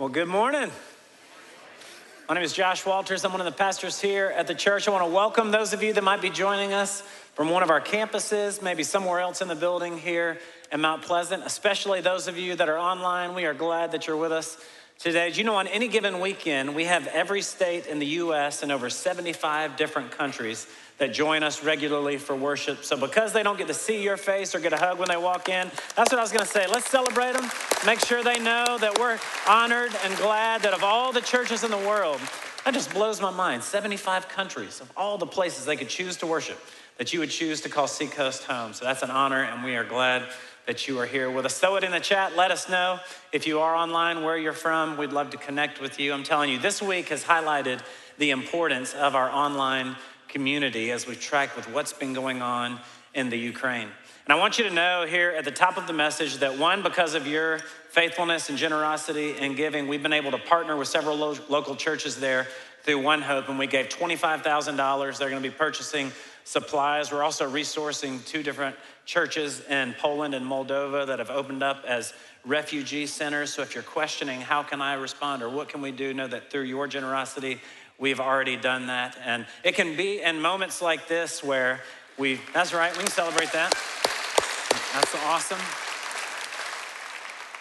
Well, good morning. My name is Josh Walters. I'm one of the pastors here at the church. I want to welcome those of you that might be joining us from one of our campuses, maybe somewhere else in the building here in Mount Pleasant, especially those of you that are online. We are glad that you're with us today. Do you know on any given weekend, we have every state in the U.S. and over 75 different countries that join us regularly for worship. So, because they don't get to see your face or get a hug when they walk in, that's what I was gonna say. Let's celebrate them, make sure they know that we're honored and glad that of all the churches in the world, that just blows my mind 75 countries of all the places they could choose to worship, that you would choose to call Seacoast home. So, that's an honor, and we are glad that you are here with us. Throw it in the chat. Let us know if you are online where you're from. We'd love to connect with you. I'm telling you, this week has highlighted the importance of our online community as we've tracked with what's been going on in the Ukraine. And I want you to know here at the top of the message that one, because of your faithfulness and generosity and giving, we've been able to partner with several lo- local churches there through One Hope, and we gave $25,000. They're going to be purchasing supplies. We're also resourcing two different churches in Poland and Moldova that have opened up as refugee centers. So if you're questioning, how can I respond or what can we do, know that through your generosity, We've already done that. And it can be in moments like this where we, that's right, we can celebrate that. That's awesome.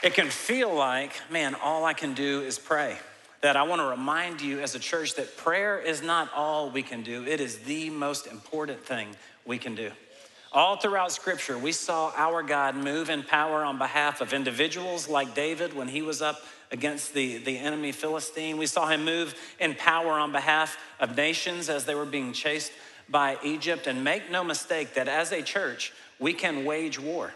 It can feel like, man, all I can do is pray. That I want to remind you as a church that prayer is not all we can do, it is the most important thing we can do. All throughout Scripture, we saw our God move in power on behalf of individuals like David when he was up against the, the enemy Philistine. We saw him move in power on behalf of nations as they were being chased by Egypt. And make no mistake that as a church, we can wage war.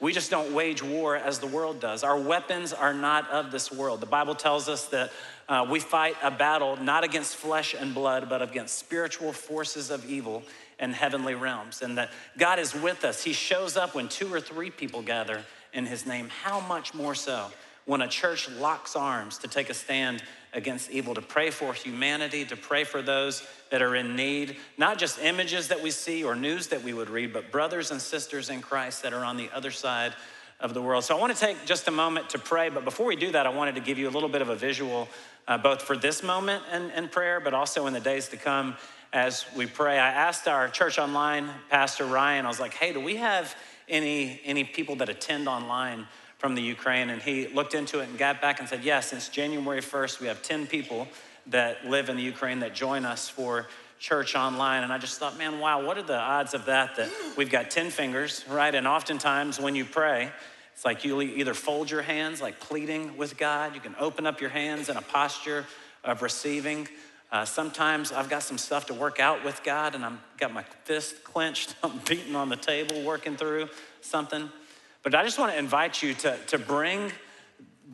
We just don't wage war as the world does. Our weapons are not of this world. The Bible tells us that uh, we fight a battle not against flesh and blood, but against spiritual forces of evil in heavenly realms. And that God is with us. He shows up when two or three people gather in His name. How much more so when a church locks arms to take a stand against evil, to pray for humanity, to pray for those that are in need, not just images that we see or news that we would read, but brothers and sisters in Christ that are on the other side of the world. So I want to take just a moment to pray, but before we do that, I wanted to give you a little bit of a visual, uh, both for this moment in, in prayer, but also in the days to come as we pray. I asked our church online pastor Ryan, I was like, hey, do we have any, any people that attend online? from the Ukraine. And he looked into it and got back and said, yes, since January 1st, we have 10 people that live in the Ukraine that join us for church online. And I just thought, man, wow, what are the odds of that? That we've got 10 fingers, right? And oftentimes when you pray, it's like you either fold your hands, like pleading with God, you can open up your hands in a posture of receiving. Uh, sometimes I've got some stuff to work out with God, and I've got my fist clenched, I'm beating on the table, working through something. But I just want to invite you to, to bring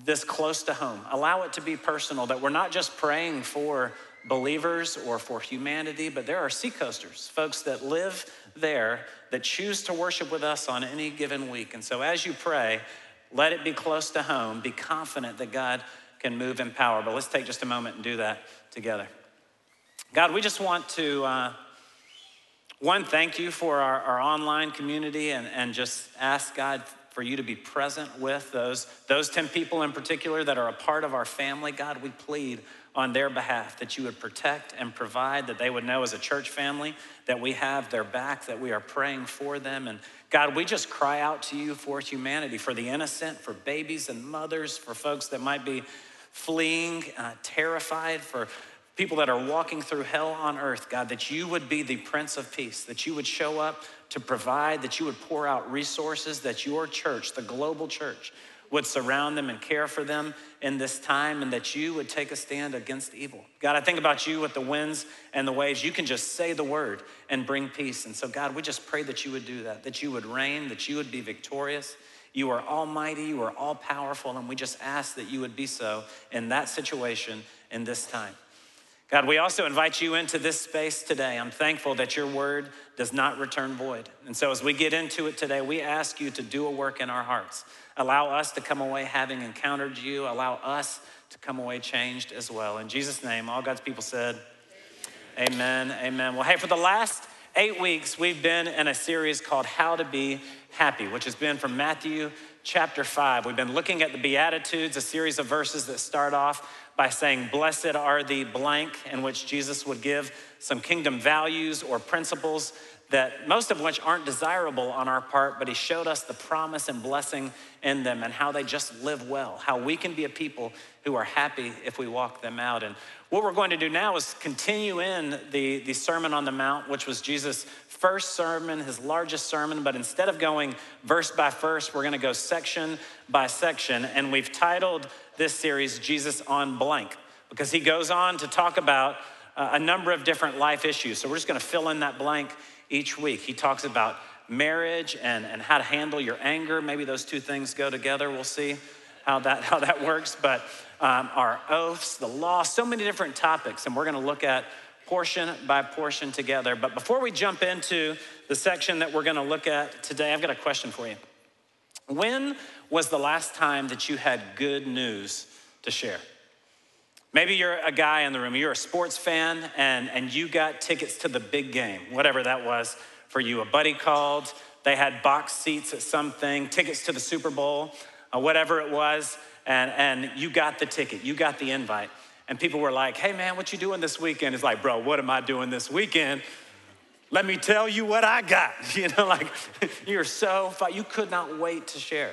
this close to home. Allow it to be personal, that we're not just praying for believers or for humanity, but there are seacoasters, folks that live there that choose to worship with us on any given week. And so as you pray, let it be close to home. Be confident that God can move in power. But let's take just a moment and do that together. God, we just want to. Uh, one, thank you for our, our online community and, and just ask God for you to be present with those, those 10 people in particular that are a part of our family. God, we plead on their behalf that you would protect and provide, that they would know as a church family that we have their back, that we are praying for them. And God, we just cry out to you for humanity, for the innocent, for babies and mothers, for folks that might be fleeing, uh, terrified, for people that are walking through hell on earth, God, that you would be the Prince of Peace, that you would show up to provide, that you would pour out resources, that your church, the global church, would surround them and care for them in this time, and that you would take a stand against evil. God, I think about you with the winds and the waves. You can just say the word and bring peace. And so, God, we just pray that you would do that, that you would reign, that you would be victorious. You are almighty, you are all powerful, and we just ask that you would be so in that situation in this time. God, we also invite you into this space today. I'm thankful that your word does not return void. And so, as we get into it today, we ask you to do a work in our hearts. Allow us to come away having encountered you. Allow us to come away changed as well. In Jesus' name, all God's people said, Amen. Amen. Well, hey, for the last eight weeks, we've been in a series called How to Be Happy, which has been from Matthew chapter 5. We've been looking at the Beatitudes, a series of verses that start off by saying, Blessed are the blank, in which Jesus would give some kingdom values or principles that most of which aren't desirable on our part, but he showed us the promise and blessing in them and how they just live well, how we can be a people who are happy if we walk them out. And what we're going to do now is continue in the, the Sermon on the Mount, which was Jesus' first sermon, his largest sermon, but instead of going verse by verse, we're gonna go section by section. And we've titled this series Jesus on Blank because he goes on to talk about uh, a number of different life issues. So we're just gonna fill in that blank each week. He talks about marriage and, and how to handle your anger. Maybe those two things go together. We'll see how that, how that works. But um, our oaths, the law, so many different topics. And we're going to look at portion by portion together. But before we jump into the section that we're going to look at today, I've got a question for you. When was the last time that you had good news to share? Maybe you're a guy in the room, you're a sports fan, and, and you got tickets to the big game, whatever that was for you. A buddy called, they had box seats at something, tickets to the Super Bowl, uh, whatever it was, and, and you got the ticket, you got the invite. And people were like, hey man, what you doing this weekend? It's like, bro, what am I doing this weekend? Let me tell you what I got. You know, like you're so, you could not wait to share.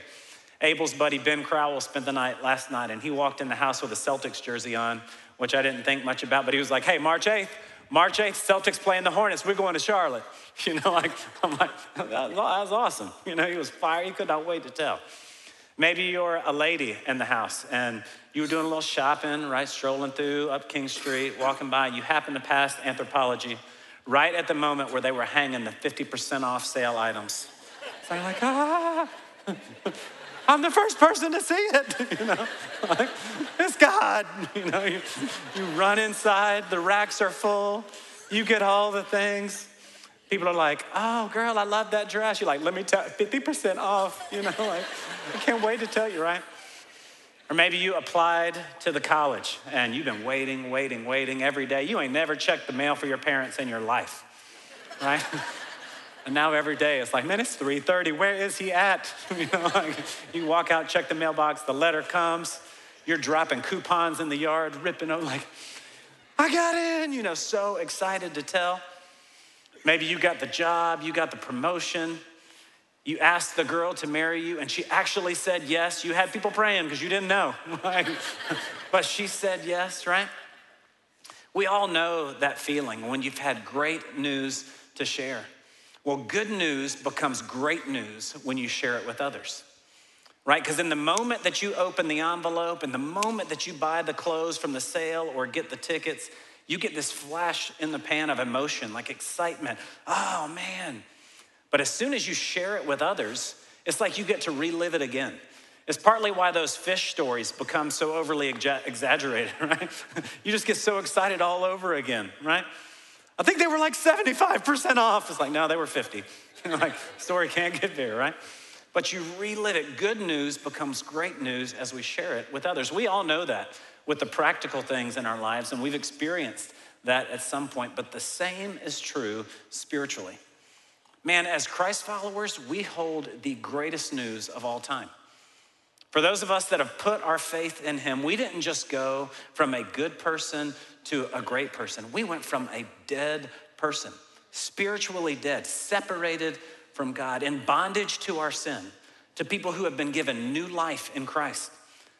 Abel's buddy Ben Crowell spent the night last night, and he walked in the house with a Celtics jersey on, which I didn't think much about, but he was like, hey, March 8th, March 8th, Celtics playing the Hornets. We're going to Charlotte. You know, like, I'm like, that was awesome. You know, he was fired. He could not wait to tell. Maybe you're a lady in the house and you were doing a little shopping, right? Strolling through up King Street, walking by. You happen to pass Anthropologie right at the moment where they were hanging the 50% off sale items. So you're like, ah. I'm the first person to see it. You know, like, it's God. You know, you, you run inside, the racks are full, you get all the things. People are like, oh, girl, I love that dress. You're like, let me tell 50% off. You know, like, I can't wait to tell you, right? Or maybe you applied to the college and you've been waiting, waiting, waiting every day. You ain't never checked the mail for your parents in your life, right? And now every day it's like, man, it's 3:30. Where is he at? you know, like, you walk out, check the mailbox, the letter comes, you're dropping coupons in the yard, ripping them like, I got in, you know, so excited to tell. Maybe you got the job, you got the promotion. You asked the girl to marry you, and she actually said yes. You had people praying because you didn't know, right? but she said yes, right? We all know that feeling when you've had great news to share. Well, good news becomes great news when you share it with others, right? Because in the moment that you open the envelope, in the moment that you buy the clothes from the sale or get the tickets, you get this flash in the pan of emotion, like excitement. Oh, man. But as soon as you share it with others, it's like you get to relive it again. It's partly why those fish stories become so overly exaggerated, right? you just get so excited all over again, right? I think they were like 75% off. It's like, no, they were 50. like, story can't get there, right? But you relive it. Good news becomes great news as we share it with others. We all know that with the practical things in our lives, and we've experienced that at some point, but the same is true spiritually. Man, as Christ followers, we hold the greatest news of all time. For those of us that have put our faith in Him, we didn't just go from a good person to a great person. We went from a dead person, spiritually dead, separated from God, in bondage to our sin, to people who have been given new life in Christ,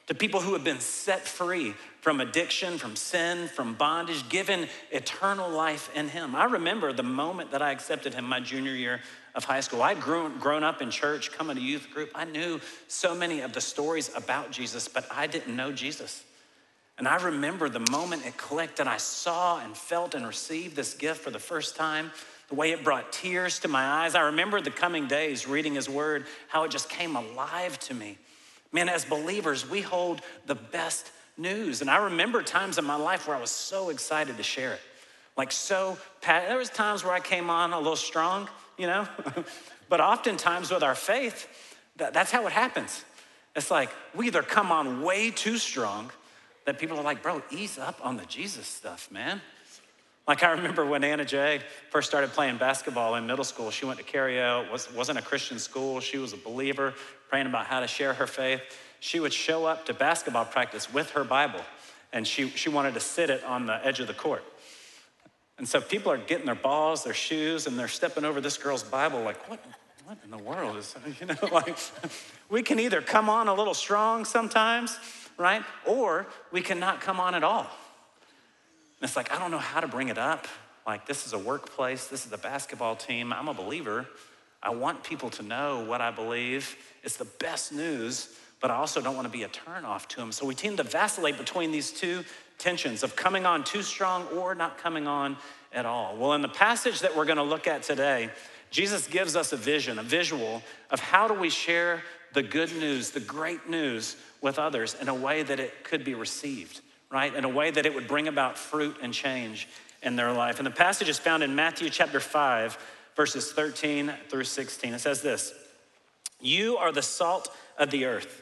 to people who have been set free from addiction, from sin, from bondage, given eternal life in Him. I remember the moment that I accepted Him my junior year of high school. I'd grown, grown up in church, coming to youth group. I knew so many of the stories about Jesus, but I didn't know Jesus. And I remember the moment it clicked and I saw and felt and received this gift for the first time, the way it brought tears to my eyes. I remember the coming days reading his word, how it just came alive to me. Man, as believers, we hold the best news. And I remember times in my life where I was so excited to share it. Like so, there was times where I came on a little strong, you know? but oftentimes with our faith, that's how it happens. It's like we either come on way too strong that people are like, bro, ease up on the Jesus stuff, man. Like I remember when Anna Jay first started playing basketball in middle school, she went to Cario, was, wasn't a Christian school. She was a believer, praying about how to share her faith. She would show up to basketball practice with her Bible, and she, she wanted to sit it on the edge of the court. And so people are getting their balls, their shoes, and they're stepping over this girl's Bible like, what, what in the world is, you know, like, we can either come on a little strong sometimes, right? Or we cannot come on at all. And it's like, I don't know how to bring it up. Like, this is a workplace, this is a basketball team. I'm a believer. I want people to know what I believe. It's the best news, but I also don't want to be a turnoff to them. So we tend to vacillate between these two tensions of coming on too strong or not coming on at all. Well, in the passage that we're going to look at today, Jesus gives us a vision, a visual of how do we share the good news, the great news with others in a way that it could be received right? In a way that it would bring about fruit and change in their life. And the passage is found in Matthew chapter 5, verses 13 through 16. It says this You are the salt of the earth.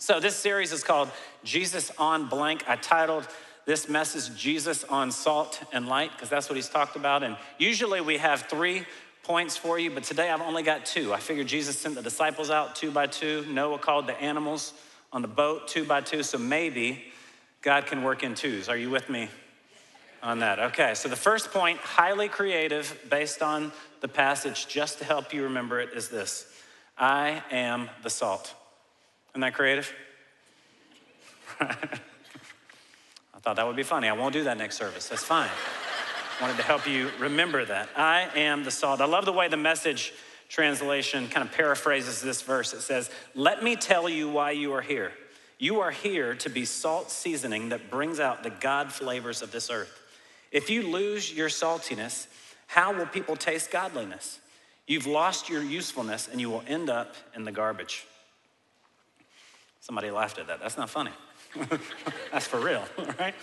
So, this series is called Jesus on Blank. I titled this message Jesus on Salt and Light because that's what he's talked about. And usually we have three points for you, but today I've only got two. I figured Jesus sent the disciples out two by two. Noah called the animals on the boat two by two, so maybe God can work in twos. Are you with me on that? Okay, so the first point, highly creative, based on the passage, just to help you remember it, is this I am the salt. Isn't that creative? I thought that would be funny. I won't do that next service. That's fine. Wanted to help you remember that. I am the salt. I love the way the message translation kind of paraphrases this verse. It says, Let me tell you why you are here. You are here to be salt seasoning that brings out the God flavors of this earth. If you lose your saltiness, how will people taste godliness? You've lost your usefulness and you will end up in the garbage. Somebody laughed at that. That's not funny. That's for real, right?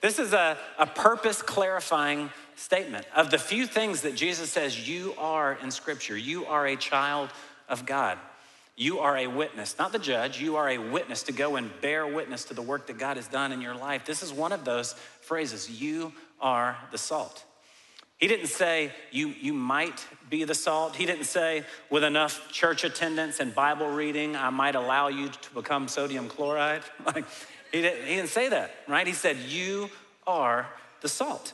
This is a, a purpose clarifying statement. Of the few things that Jesus says you are in Scripture, you are a child of God. You are a witness, not the judge. You are a witness to go and bear witness to the work that God has done in your life. This is one of those phrases. You are the salt. He didn't say you, you might be the salt. He didn't say with enough church attendance and Bible reading, I might allow you to become sodium chloride. Like, he didn't, he didn't say that, right? He said, You are the salt.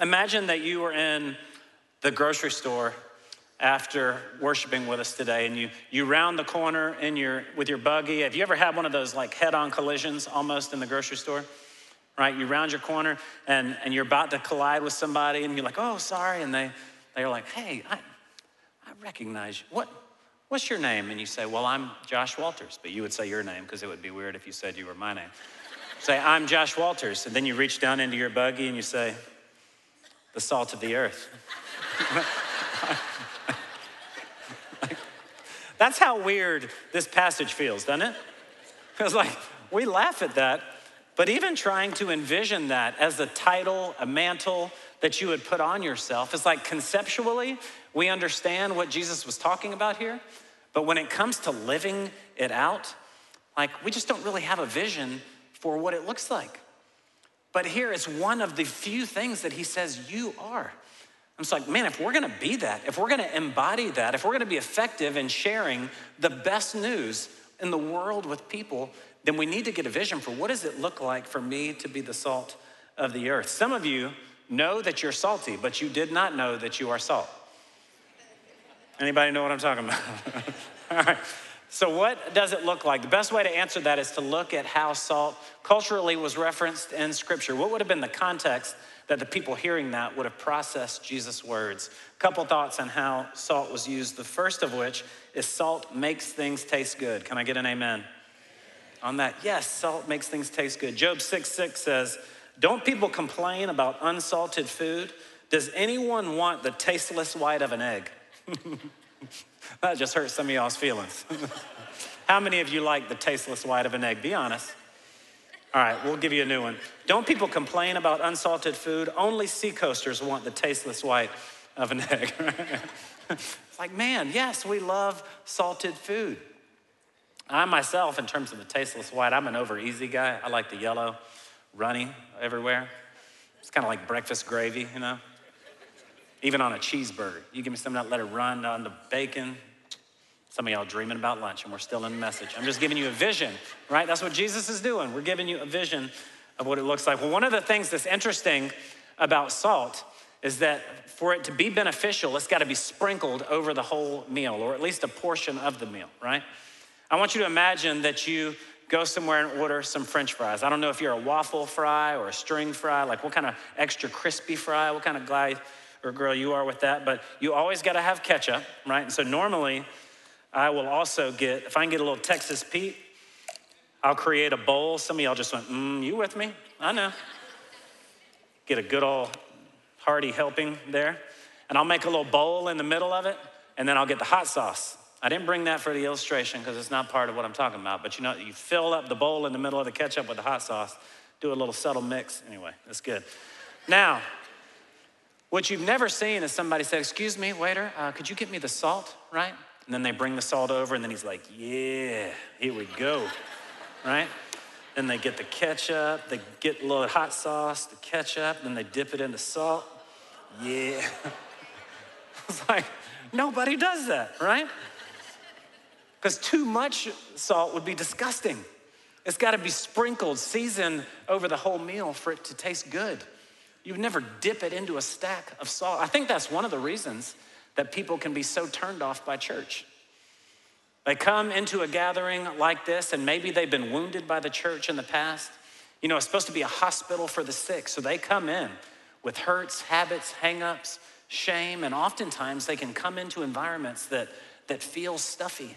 Imagine that you were in the grocery store after worshiping with us today and you, you round the corner in your, with your buggy. Have you ever had one of those like head on collisions almost in the grocery store? Right? You round your corner and, and you're about to collide with somebody and you're like, oh, sorry. And they, they're like, hey, I, I recognize you. What, What's your name? And you say, Well, I'm Josh Walters. But you would say your name because it would be weird if you said you were my name. say, I'm Josh Walters. And then you reach down into your buggy and you say, The salt of the earth. That's how weird this passage feels, doesn't it? It's like we laugh at that, but even trying to envision that as a title, a mantle that you would put on yourself, is like conceptually, we understand what Jesus was talking about here, but when it comes to living it out, like we just don't really have a vision for what it looks like. But here is one of the few things that he says you are. I'm just like, man, if we're gonna be that, if we're gonna embody that, if we're gonna be effective in sharing the best news in the world with people, then we need to get a vision for what does it look like for me to be the salt of the earth. Some of you know that you're salty, but you did not know that you are salt. Anybody know what I'm talking about? All right. So, what does it look like? The best way to answer that is to look at how salt culturally was referenced in Scripture. What would have been the context that the people hearing that would have processed Jesus' words? A couple thoughts on how salt was used. The first of which is salt makes things taste good. Can I get an amen? On that, yes, salt makes things taste good. Job 6 6 says, Don't people complain about unsalted food? Does anyone want the tasteless white of an egg? that just hurts some of y'all's feelings. How many of you like the tasteless white of an egg? Be honest. All right, we'll give you a new one. Don't people complain about unsalted food? Only seacoasters want the tasteless white of an egg. it's like, man, yes, we love salted food. I myself, in terms of the tasteless white, I'm an over easy guy. I like the yellow, runny everywhere. It's kind of like breakfast gravy, you know? Even on a cheeseburger. You give me something that let it run on the bacon. Some of y'all dreaming about lunch and we're still in the message. I'm just giving you a vision, right? That's what Jesus is doing. We're giving you a vision of what it looks like. Well, one of the things that's interesting about salt is that for it to be beneficial, it's got to be sprinkled over the whole meal, or at least a portion of the meal, right? I want you to imagine that you go somewhere and order some french fries. I don't know if you're a waffle fry or a string fry, like what kind of extra crispy fry, what kind of guy or girl you are with that, but you always got to have ketchup, right? And so normally I will also get, if I can get a little Texas Pete, I'll create a bowl. Some of y'all just went, mm, you with me? I know. Get a good old hearty helping there. And I'll make a little bowl in the middle of it, and then I'll get the hot sauce. I didn't bring that for the illustration because it's not part of what I'm talking about, but you know, you fill up the bowl in the middle of the ketchup with the hot sauce, do a little subtle mix. Anyway, that's good. Now, what you've never seen is somebody say, Excuse me, waiter, uh, could you get me the salt, right? And then they bring the salt over, and then he's like, Yeah, here we go, right? Then they get the ketchup, they get a little hot sauce, the ketchup, then they dip it into salt. Yeah. it's like, nobody does that, right? Because too much salt would be disgusting. It's got to be sprinkled, seasoned over the whole meal for it to taste good. You would never dip it into a stack of salt. I think that's one of the reasons that people can be so turned off by church. They come into a gathering like this, and maybe they've been wounded by the church in the past. You know, it's supposed to be a hospital for the sick, so they come in with hurts, habits, hangups, shame, and oftentimes they can come into environments that, that feel stuffy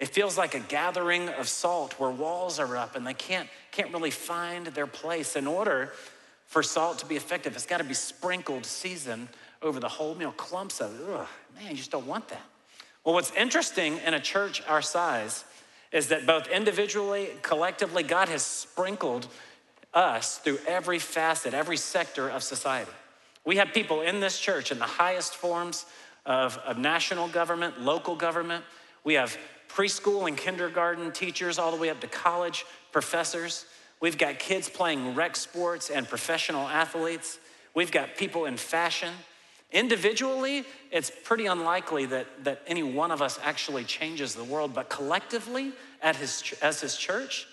it feels like a gathering of salt where walls are up and they can't, can't really find their place. In order for salt to be effective, it's got to be sprinkled, seasoned over the whole meal. Clumps of it. Ugh, man, you just don't want that. Well, what's interesting in a church our size is that both individually, collectively, God has sprinkled us through every facet, every sector of society. We have people in this church in the highest forms of, of national government, local government. We have preschool and kindergarten teachers, all the way up to college professors. We've got kids playing rec sports and professional athletes. We've got people in fashion. Individually, it's pretty unlikely that, that any one of us actually changes the world, but collectively, at his, as his church,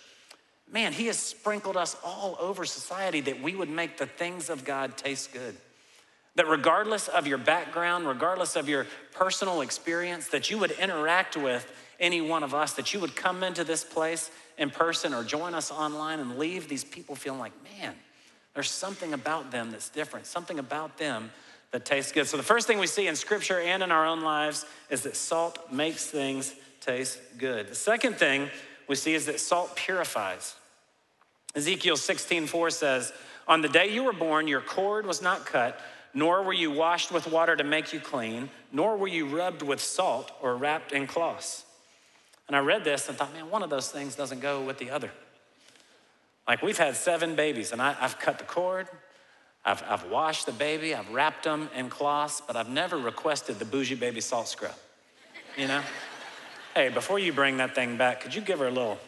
man, he has sprinkled us all over society that we would make the things of God taste good. That regardless of your background, regardless of your personal experience, that you would interact with any one of us, that you would come into this place in person or join us online and leave these people feeling like, man, there's something about them that's different, something about them that tastes good. So, the first thing we see in scripture and in our own lives is that salt makes things taste good. The second thing we see is that salt purifies. Ezekiel 16, 4 says, On the day you were born, your cord was not cut, nor were you washed with water to make you clean, nor were you rubbed with salt or wrapped in cloths. And I read this and thought, man, one of those things doesn't go with the other. Like we've had seven babies, and I, have cut the cord, I've, I've washed the baby, I've wrapped them in cloths, but I've never requested the bougie baby salt scrub. You know? hey, before you bring that thing back, could you give her a little,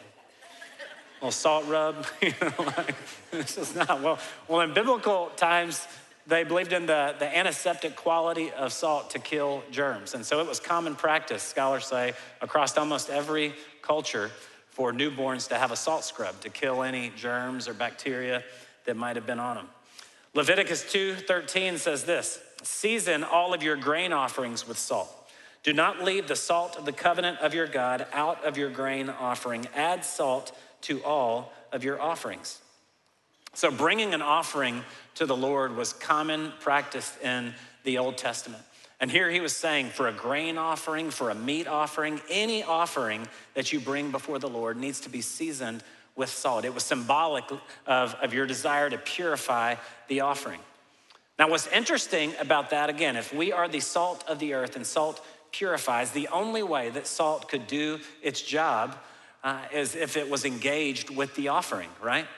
little salt rub? you know, like, this is not well. Well, in biblical times, they believed in the, the antiseptic quality of salt to kill germs. And so it was common practice, scholars say, across almost every culture for newborns to have a salt scrub to kill any germs or bacteria that might have been on them. Leviticus 2:13 says this: "Season all of your grain offerings with salt. Do not leave the salt of the covenant of your God out of your grain offering. Add salt to all of your offerings." So bringing an offering to the Lord was common practice in the Old Testament. And here he was saying for a grain offering, for a meat offering, any offering that you bring before the Lord needs to be seasoned with salt. It was symbolic of, of your desire to purify the offering. Now, what's interesting about that, again, if we are the salt of the earth and salt purifies, the only way that salt could do its job uh, is if it was engaged with the offering, right?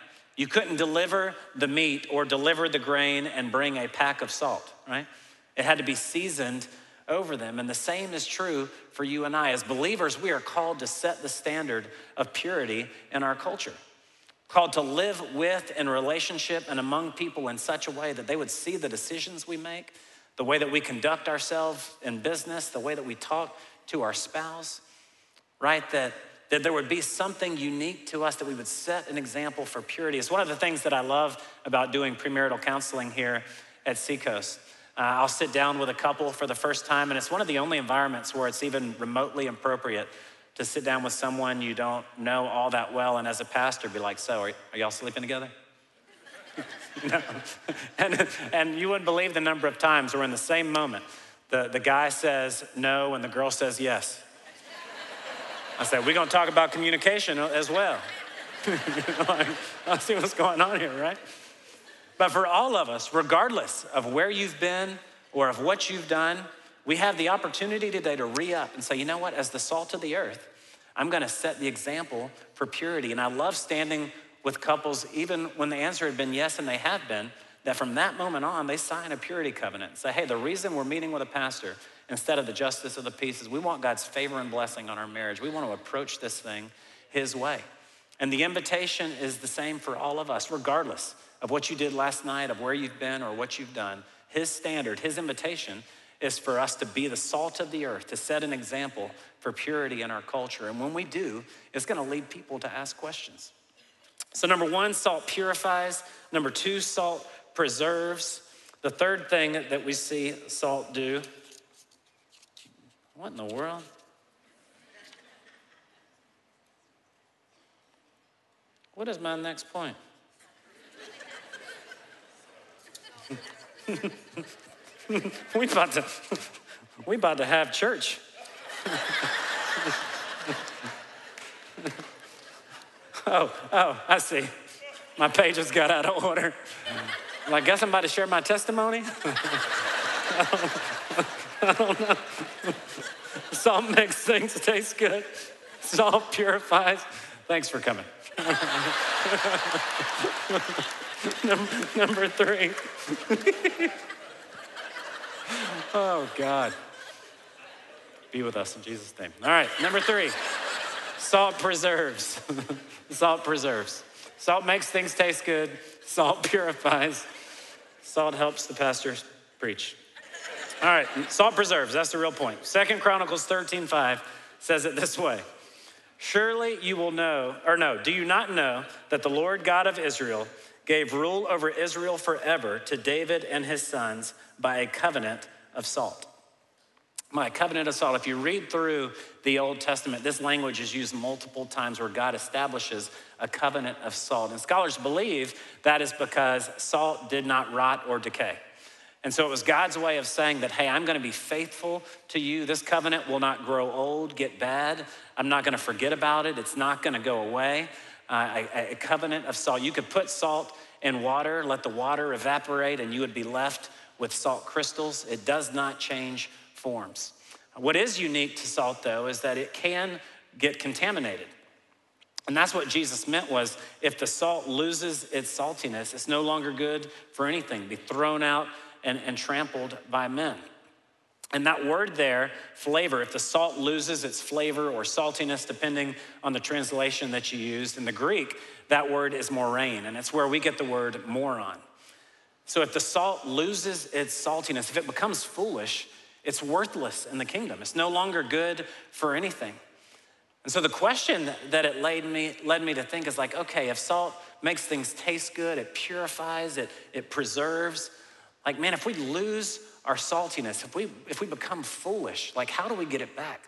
You couldn't deliver the meat or deliver the grain and bring a pack of salt, right? It had to be seasoned over them. And the same is true for you and I. As believers, we are called to set the standard of purity in our culture, called to live with in relationship and among people in such a way that they would see the decisions we make, the way that we conduct ourselves in business, the way that we talk to our spouse, right? That, that there would be something unique to us that we would set an example for purity. It's one of the things that I love about doing premarital counseling here at Seacoast. Uh, I'll sit down with a couple for the first time, and it's one of the only environments where it's even remotely appropriate to sit down with someone you don't know all that well, and as a pastor, be like, So, are, are y'all sleeping together? no. and, and you wouldn't believe the number of times where, in the same moment, the, the guy says no and the girl says yes. I said, We're gonna talk about communication as well. like, I see what's going on here, right? But for all of us, regardless of where you've been or of what you've done, we have the opportunity today to re up and say, you know what, as the salt of the earth, I'm gonna set the example for purity. And I love standing with couples, even when the answer had been yes, and they have been, that from that moment on, they sign a purity covenant. And say, hey, the reason we're meeting with a pastor instead of the justice of the peace is we want God's favor and blessing on our marriage. We want to approach this thing His way. And the invitation is the same for all of us, regardless of what you did last night, of where you've been, or what you've done. His standard, his invitation is for us to be the salt of the earth, to set an example for purity in our culture. And when we do, it's gonna lead people to ask questions. So, number one, salt purifies. Number two, salt preserves. The third thing that we see salt do, what in the world? What is my next point? we about to we about to have church. oh, oh, I see. My pages got out of order. I guess I'm about to share my testimony. I don't know. Salt makes things taste good. Salt purifies. Thanks for coming. Number three. oh, God. Be with us in Jesus' name. All right, number three salt preserves. salt preserves. Salt makes things taste good, salt purifies, salt helps the pastors preach. All right, salt preserves, that's the real point. Second Chronicles 13 5 says it this way Surely you will know, or no, do you not know that the Lord God of Israel gave rule over Israel forever to David and his sons by a covenant of salt? My covenant of salt. If you read through the Old Testament, this language is used multiple times where God establishes a covenant of salt. And scholars believe that is because salt did not rot or decay. And so it was God's way of saying that, hey, I'm gonna be faithful to you. This covenant will not grow old, get bad. I'm not gonna forget about it. It's not gonna go away. Uh, a, a covenant of salt. You could put salt in water, let the water evaporate, and you would be left with salt crystals. It does not change forms. What is unique to salt, though, is that it can get contaminated. And that's what Jesus meant was if the salt loses its saltiness, it's no longer good for anything, be thrown out and, and trampled by men. And that word there, flavor, if the salt loses its flavor or saltiness, depending on the translation that you used in the Greek, that word is moraino, and it's where we get the word moron. So if the salt loses its saltiness, if it becomes foolish, it's worthless in the kingdom. It's no longer good for anything. And so the question that it led me, led me to think is like, okay, if salt makes things taste good, it purifies, it, it preserves, like, man, if we lose our saltiness, if we if we become foolish, like how do we get it back?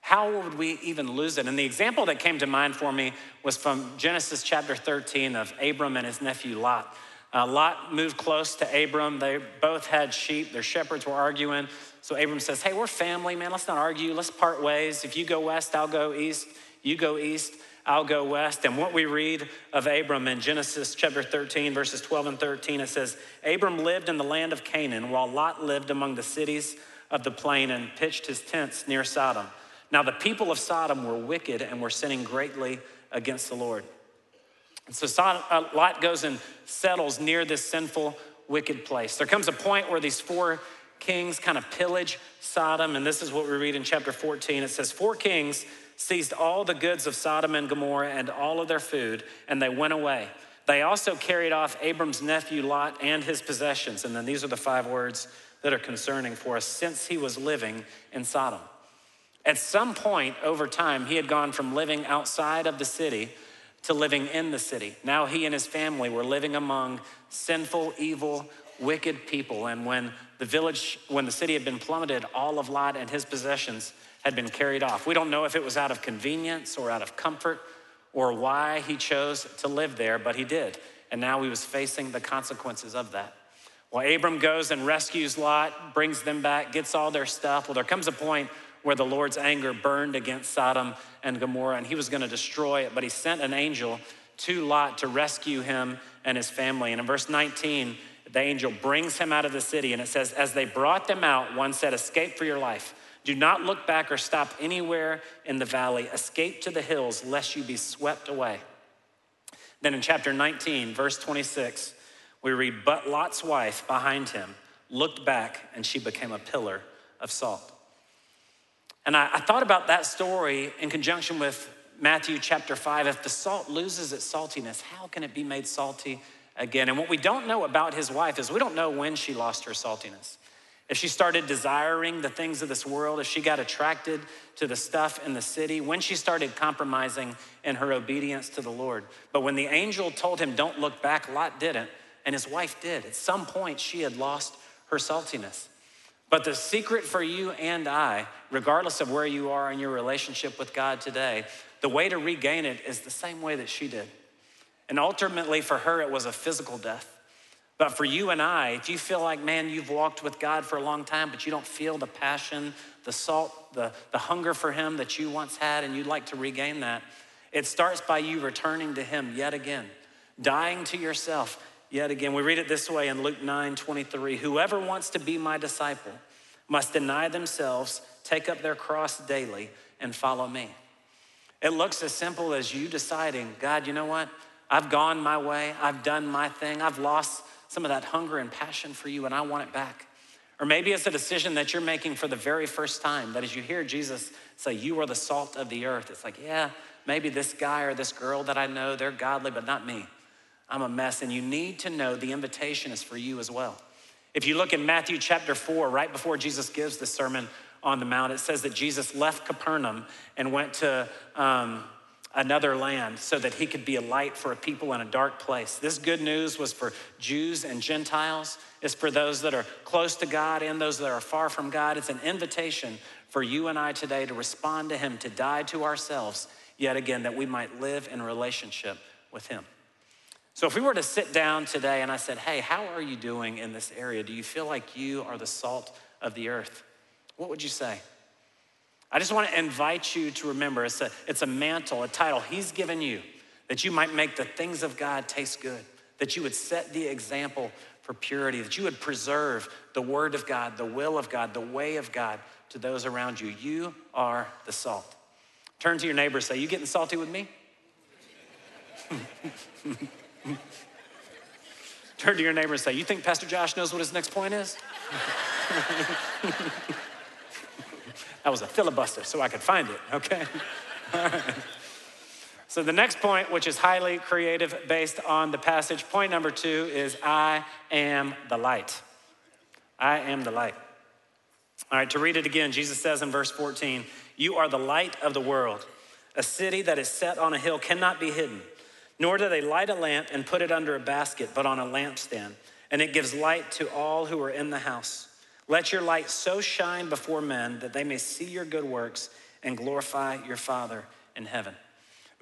How would we even lose it? And the example that came to mind for me was from Genesis chapter 13 of Abram and his nephew Lot. Uh, Lot moved close to Abram. They both had sheep. Their shepherds were arguing. So Abram says, Hey, we're family, man. Let's not argue. Let's part ways. If you go west, I'll go east. You go east. I'll go west. And what we read of Abram in Genesis chapter 13, verses 12 and 13, it says, Abram lived in the land of Canaan, while Lot lived among the cities of the plain and pitched his tents near Sodom. Now the people of Sodom were wicked and were sinning greatly against the Lord. And so Sodom, uh, Lot goes and settles near this sinful, wicked place. There comes a point where these four kings kind of pillage Sodom, and this is what we read in chapter 14. It says, Four kings seized all the goods of Sodom and Gomorrah and all of their food, and they went away. They also carried off Abram's nephew Lot and his possessions. And then these are the five words that are concerning for us since he was living in Sodom. At some point over time, he had gone from living outside of the city to living in the city. Now he and his family were living among sinful, evil, wicked people. And when the village, when the city had been plummeted, all of Lot and his possessions had been carried off. We don't know if it was out of convenience or out of comfort or why he chose to live there, but he did. And now he was facing the consequences of that. Well, Abram goes and rescues Lot, brings them back, gets all their stuff. Well, there comes a point where the Lord's anger burned against Sodom and Gomorrah, and he was going to destroy it, but he sent an angel to Lot to rescue him and his family. And in verse 19, the angel brings him out of the city, and it says, As they brought them out, one said, Escape for your life. Do not look back or stop anywhere in the valley. Escape to the hills, lest you be swept away. Then in chapter 19, verse 26, we read, But Lot's wife behind him looked back, and she became a pillar of salt. And I, I thought about that story in conjunction with Matthew chapter 5. If the salt loses its saltiness, how can it be made salty again? And what we don't know about his wife is we don't know when she lost her saltiness. If she started desiring the things of this world, as she got attracted to the stuff in the city, when she started compromising in her obedience to the Lord. But when the angel told him, Don't look back, Lot didn't, and his wife did. At some point, she had lost her saltiness. But the secret for you and I, regardless of where you are in your relationship with God today, the way to regain it is the same way that she did. And ultimately, for her, it was a physical death. But for you and I, if you feel like, man, you've walked with God for a long time, but you don't feel the passion, the salt, the, the hunger for Him that you once had, and you'd like to regain that, it starts by you returning to Him yet again, dying to yourself yet again. We read it this way in Luke 9 23 Whoever wants to be my disciple must deny themselves, take up their cross daily, and follow me. It looks as simple as you deciding, God, you know what? I've gone my way, I've done my thing, I've lost some of that hunger and passion for you, and I want it back. Or maybe it's a decision that you're making for the very first time, that as you hear Jesus say, You are the salt of the earth, it's like, yeah, maybe this guy or this girl that I know, they're godly, but not me. I'm a mess. And you need to know the invitation is for you as well. If you look in Matthew chapter 4, right before Jesus gives the Sermon on the Mount, it says that Jesus left Capernaum and went to um, another land so that he could be a light for a people in a dark place. This good news was for Jews and Gentiles, it's for those that are close to God and those that are far from God. It's an invitation for you and I today to respond to him, to die to ourselves, yet again, that we might live in relationship with him. So, if we were to sit down today and I said, Hey, how are you doing in this area? Do you feel like you are the salt of the earth? What would you say? I just want to invite you to remember it's a, it's a mantle, a title He's given you that you might make the things of God taste good, that you would set the example for purity, that you would preserve the Word of God, the will of God, the way of God to those around you. You are the salt. Turn to your neighbor and say, You getting salty with me? Turn to your neighbor and say, You think Pastor Josh knows what his next point is? that was a filibuster so I could find it, okay? All right. So, the next point, which is highly creative based on the passage, point number two is I am the light. I am the light. All right, to read it again, Jesus says in verse 14, You are the light of the world. A city that is set on a hill cannot be hidden. Nor do they light a lamp and put it under a basket, but on a lampstand, and it gives light to all who are in the house. Let your light so shine before men that they may see your good works and glorify your Father in heaven.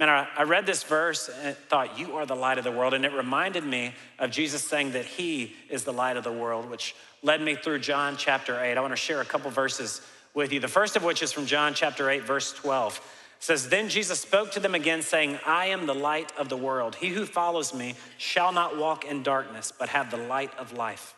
Man, I read this verse and thought, You are the light of the world. And it reminded me of Jesus saying that He is the light of the world, which led me through John chapter 8. I want to share a couple verses with you. The first of which is from John chapter 8, verse 12. says, Then Jesus spoke to them again, saying, I am the light of the world. He who follows me shall not walk in darkness, but have the light of life.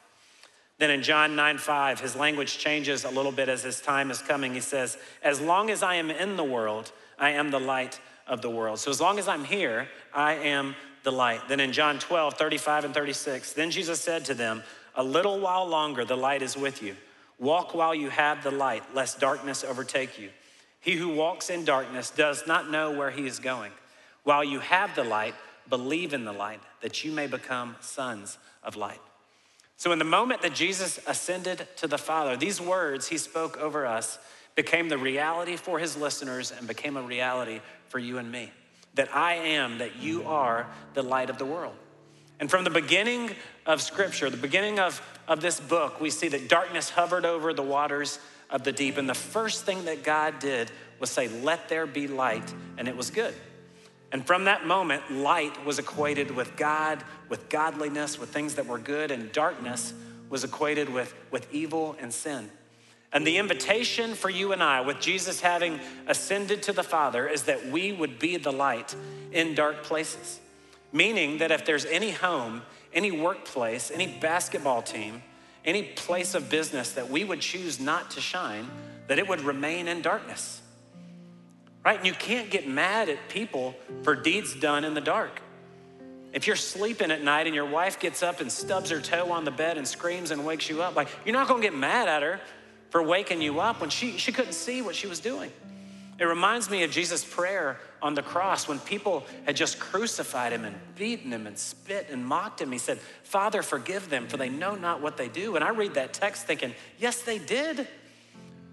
Then in John 9 5, his language changes a little bit as his time is coming. He says, As long as I am in the world, I am the light of the world. So as long as I'm here, I am the light. Then in John 12 35 and 36, then Jesus said to them, A little while longer the light is with you. Walk while you have the light, lest darkness overtake you. He who walks in darkness does not know where he is going. While you have the light, believe in the light, that you may become sons of light. So, in the moment that Jesus ascended to the Father, these words he spoke over us became the reality for his listeners and became a reality for you and me. That I am, that you are the light of the world. And from the beginning of Scripture, the beginning of, of this book, we see that darkness hovered over the waters of the deep. And the first thing that God did was say, Let there be light, and it was good. And from that moment, light was equated with God, with godliness, with things that were good, and darkness was equated with, with evil and sin. And the invitation for you and I, with Jesus having ascended to the Father, is that we would be the light in dark places. Meaning that if there's any home, any workplace, any basketball team, any place of business that we would choose not to shine, that it would remain in darkness. Right? And you can't get mad at people for deeds done in the dark. If you're sleeping at night and your wife gets up and stubs her toe on the bed and screams and wakes you up, like you're not gonna get mad at her for waking you up when she, she couldn't see what she was doing. It reminds me of Jesus' prayer on the cross when people had just crucified him and beaten him and spit and mocked him. He said, Father, forgive them, for they know not what they do. And I read that text thinking, yes, they did.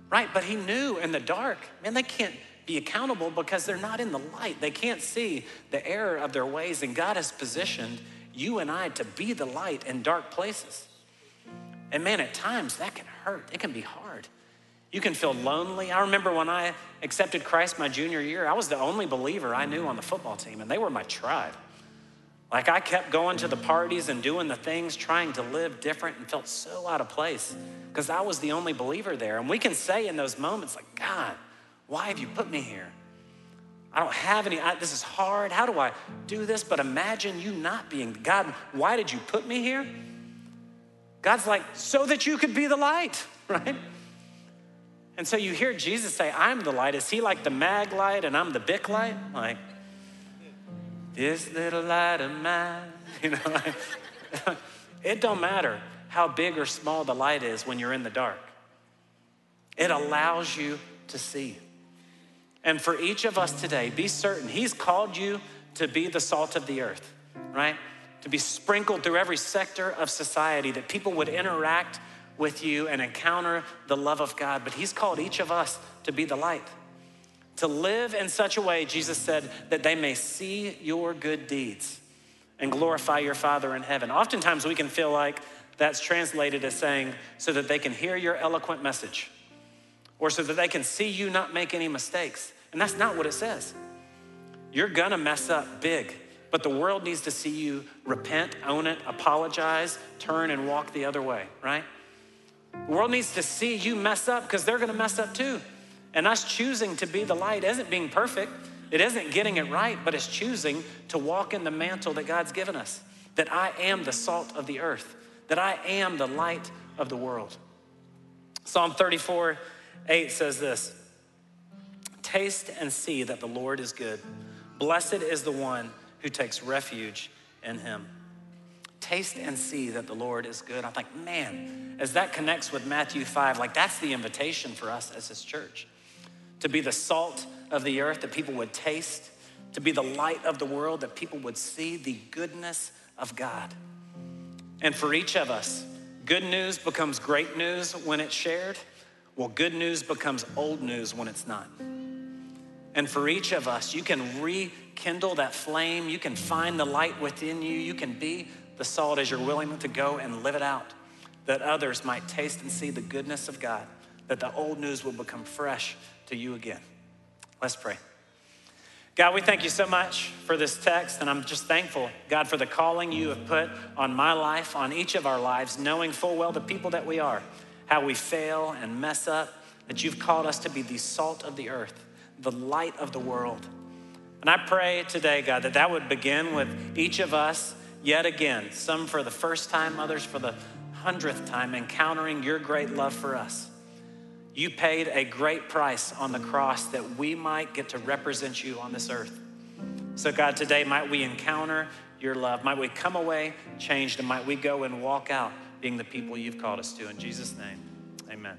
Right? But he knew in the dark, man, they can't be accountable because they're not in the light. They can't see the error of their ways. And God has positioned you and I to be the light in dark places. And man, at times that can hurt, it can be hard. You can feel lonely. I remember when I accepted Christ my junior year, I was the only believer I knew on the football team, and they were my tribe. Like I kept going to the parties and doing the things, trying to live different, and felt so out of place because I was the only believer there. And we can say in those moments, like, God, why have you put me here? I don't have any, I, this is hard. How do I do this? But imagine you not being, God, why did you put me here? God's like, so that you could be the light, right? And so you hear Jesus say, I'm the light. Is he like the Maglite and I'm the Bic light? Like, this little light of mine, you know, like, it don't matter how big or small the light is when you're in the dark. It allows you to see. And for each of us today, be certain He's called you to be the salt of the earth, right? To be sprinkled through every sector of society, that people would interact with you and encounter the love of God. But He's called each of us to be the light, to live in such a way, Jesus said, that they may see your good deeds and glorify your Father in heaven. Oftentimes we can feel like that's translated as saying, so that they can hear your eloquent message or so that they can see you not make any mistakes. And that's not what it says. You're gonna mess up big, but the world needs to see you repent, own it, apologize, turn, and walk the other way, right? The world needs to see you mess up because they're to mess up too. And us choosing to be the light isn't being perfect, it isn't getting it right, but it's choosing to walk in the mantle that God's given us. That I am the salt of the earth, that I am the light of the world. Psalm 34 8 says this Taste and see that the Lord is good. Blessed is the one who takes refuge in him taste and see that the Lord is good. I'm like, man, as that connects with Matthew 5, like that's the invitation for us as his church to be the salt of the earth that people would taste, to be the light of the world that people would see the goodness of God. And for each of us, good news becomes great news when it's shared. Well, good news becomes old news when it's not. And for each of us, you can rekindle that flame. You can find the light within you. You can be the salt as you're willing to go and live it out, that others might taste and see the goodness of God, that the old news will become fresh to you again. Let's pray. God, we thank you so much for this text, and I'm just thankful, God, for the calling you have put on my life, on each of our lives, knowing full well the people that we are, how we fail and mess up, that you've called us to be the salt of the earth, the light of the world. And I pray today, God, that that would begin with each of us yet again, some for the first time, others for the hundredth time, encountering your great love for us. You paid a great price on the cross that we might get to represent you on this earth. So, God, today might we encounter your love. Might we come away changed and might we go and walk out being the people you've called us to. In Jesus' name, amen.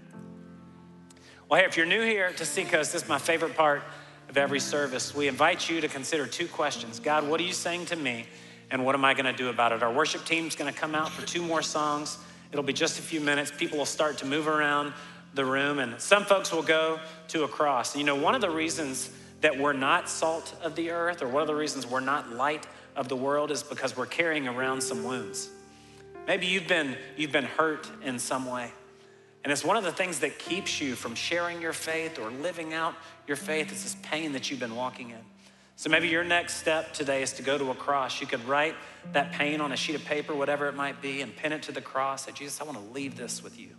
Well, hey, if you're new here to Seacoast, this is my favorite part of every service. We invite you to consider two questions God, what are you saying to me? And what am I going to do about it? Our worship team's going to come out for two more songs. It'll be just a few minutes. People will start to move around the room, and some folks will go to a cross. You know, one of the reasons that we're not salt of the earth, or one of the reasons we're not light of the world, is because we're carrying around some wounds. Maybe you've been, you've been hurt in some way. And it's one of the things that keeps you from sharing your faith or living out your faith. It's this pain that you've been walking in. So maybe your next step today is to go to a cross. You could write that pain on a sheet of paper, whatever it might be, and pin it to the cross. Say, Jesus, I want to leave this with you.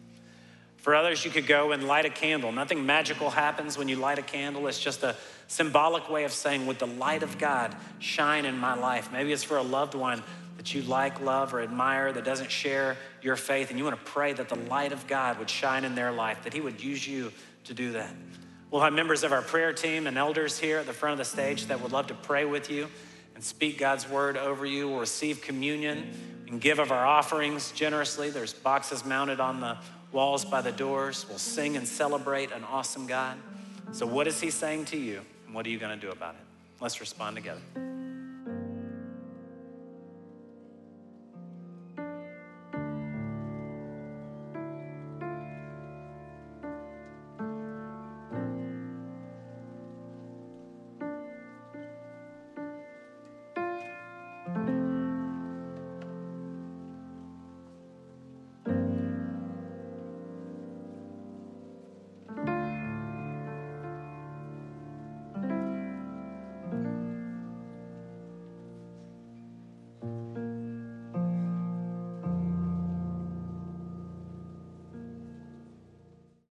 For others, you could go and light a candle. Nothing magical happens when you light a candle. It's just a symbolic way of saying, Would the light of God shine in my life? Maybe it's for a loved one that you like, love, or admire that doesn't share your faith, and you want to pray that the light of God would shine in their life, that He would use you to do that. We'll have members of our prayer team and elders here at the front of the stage that would love to pray with you and speak God's word over you. We'll receive communion and give of our offerings generously. There's boxes mounted on the walls by the doors. We'll sing and celebrate an awesome God. So, what is He saying to you, and what are you going to do about it? Let's respond together.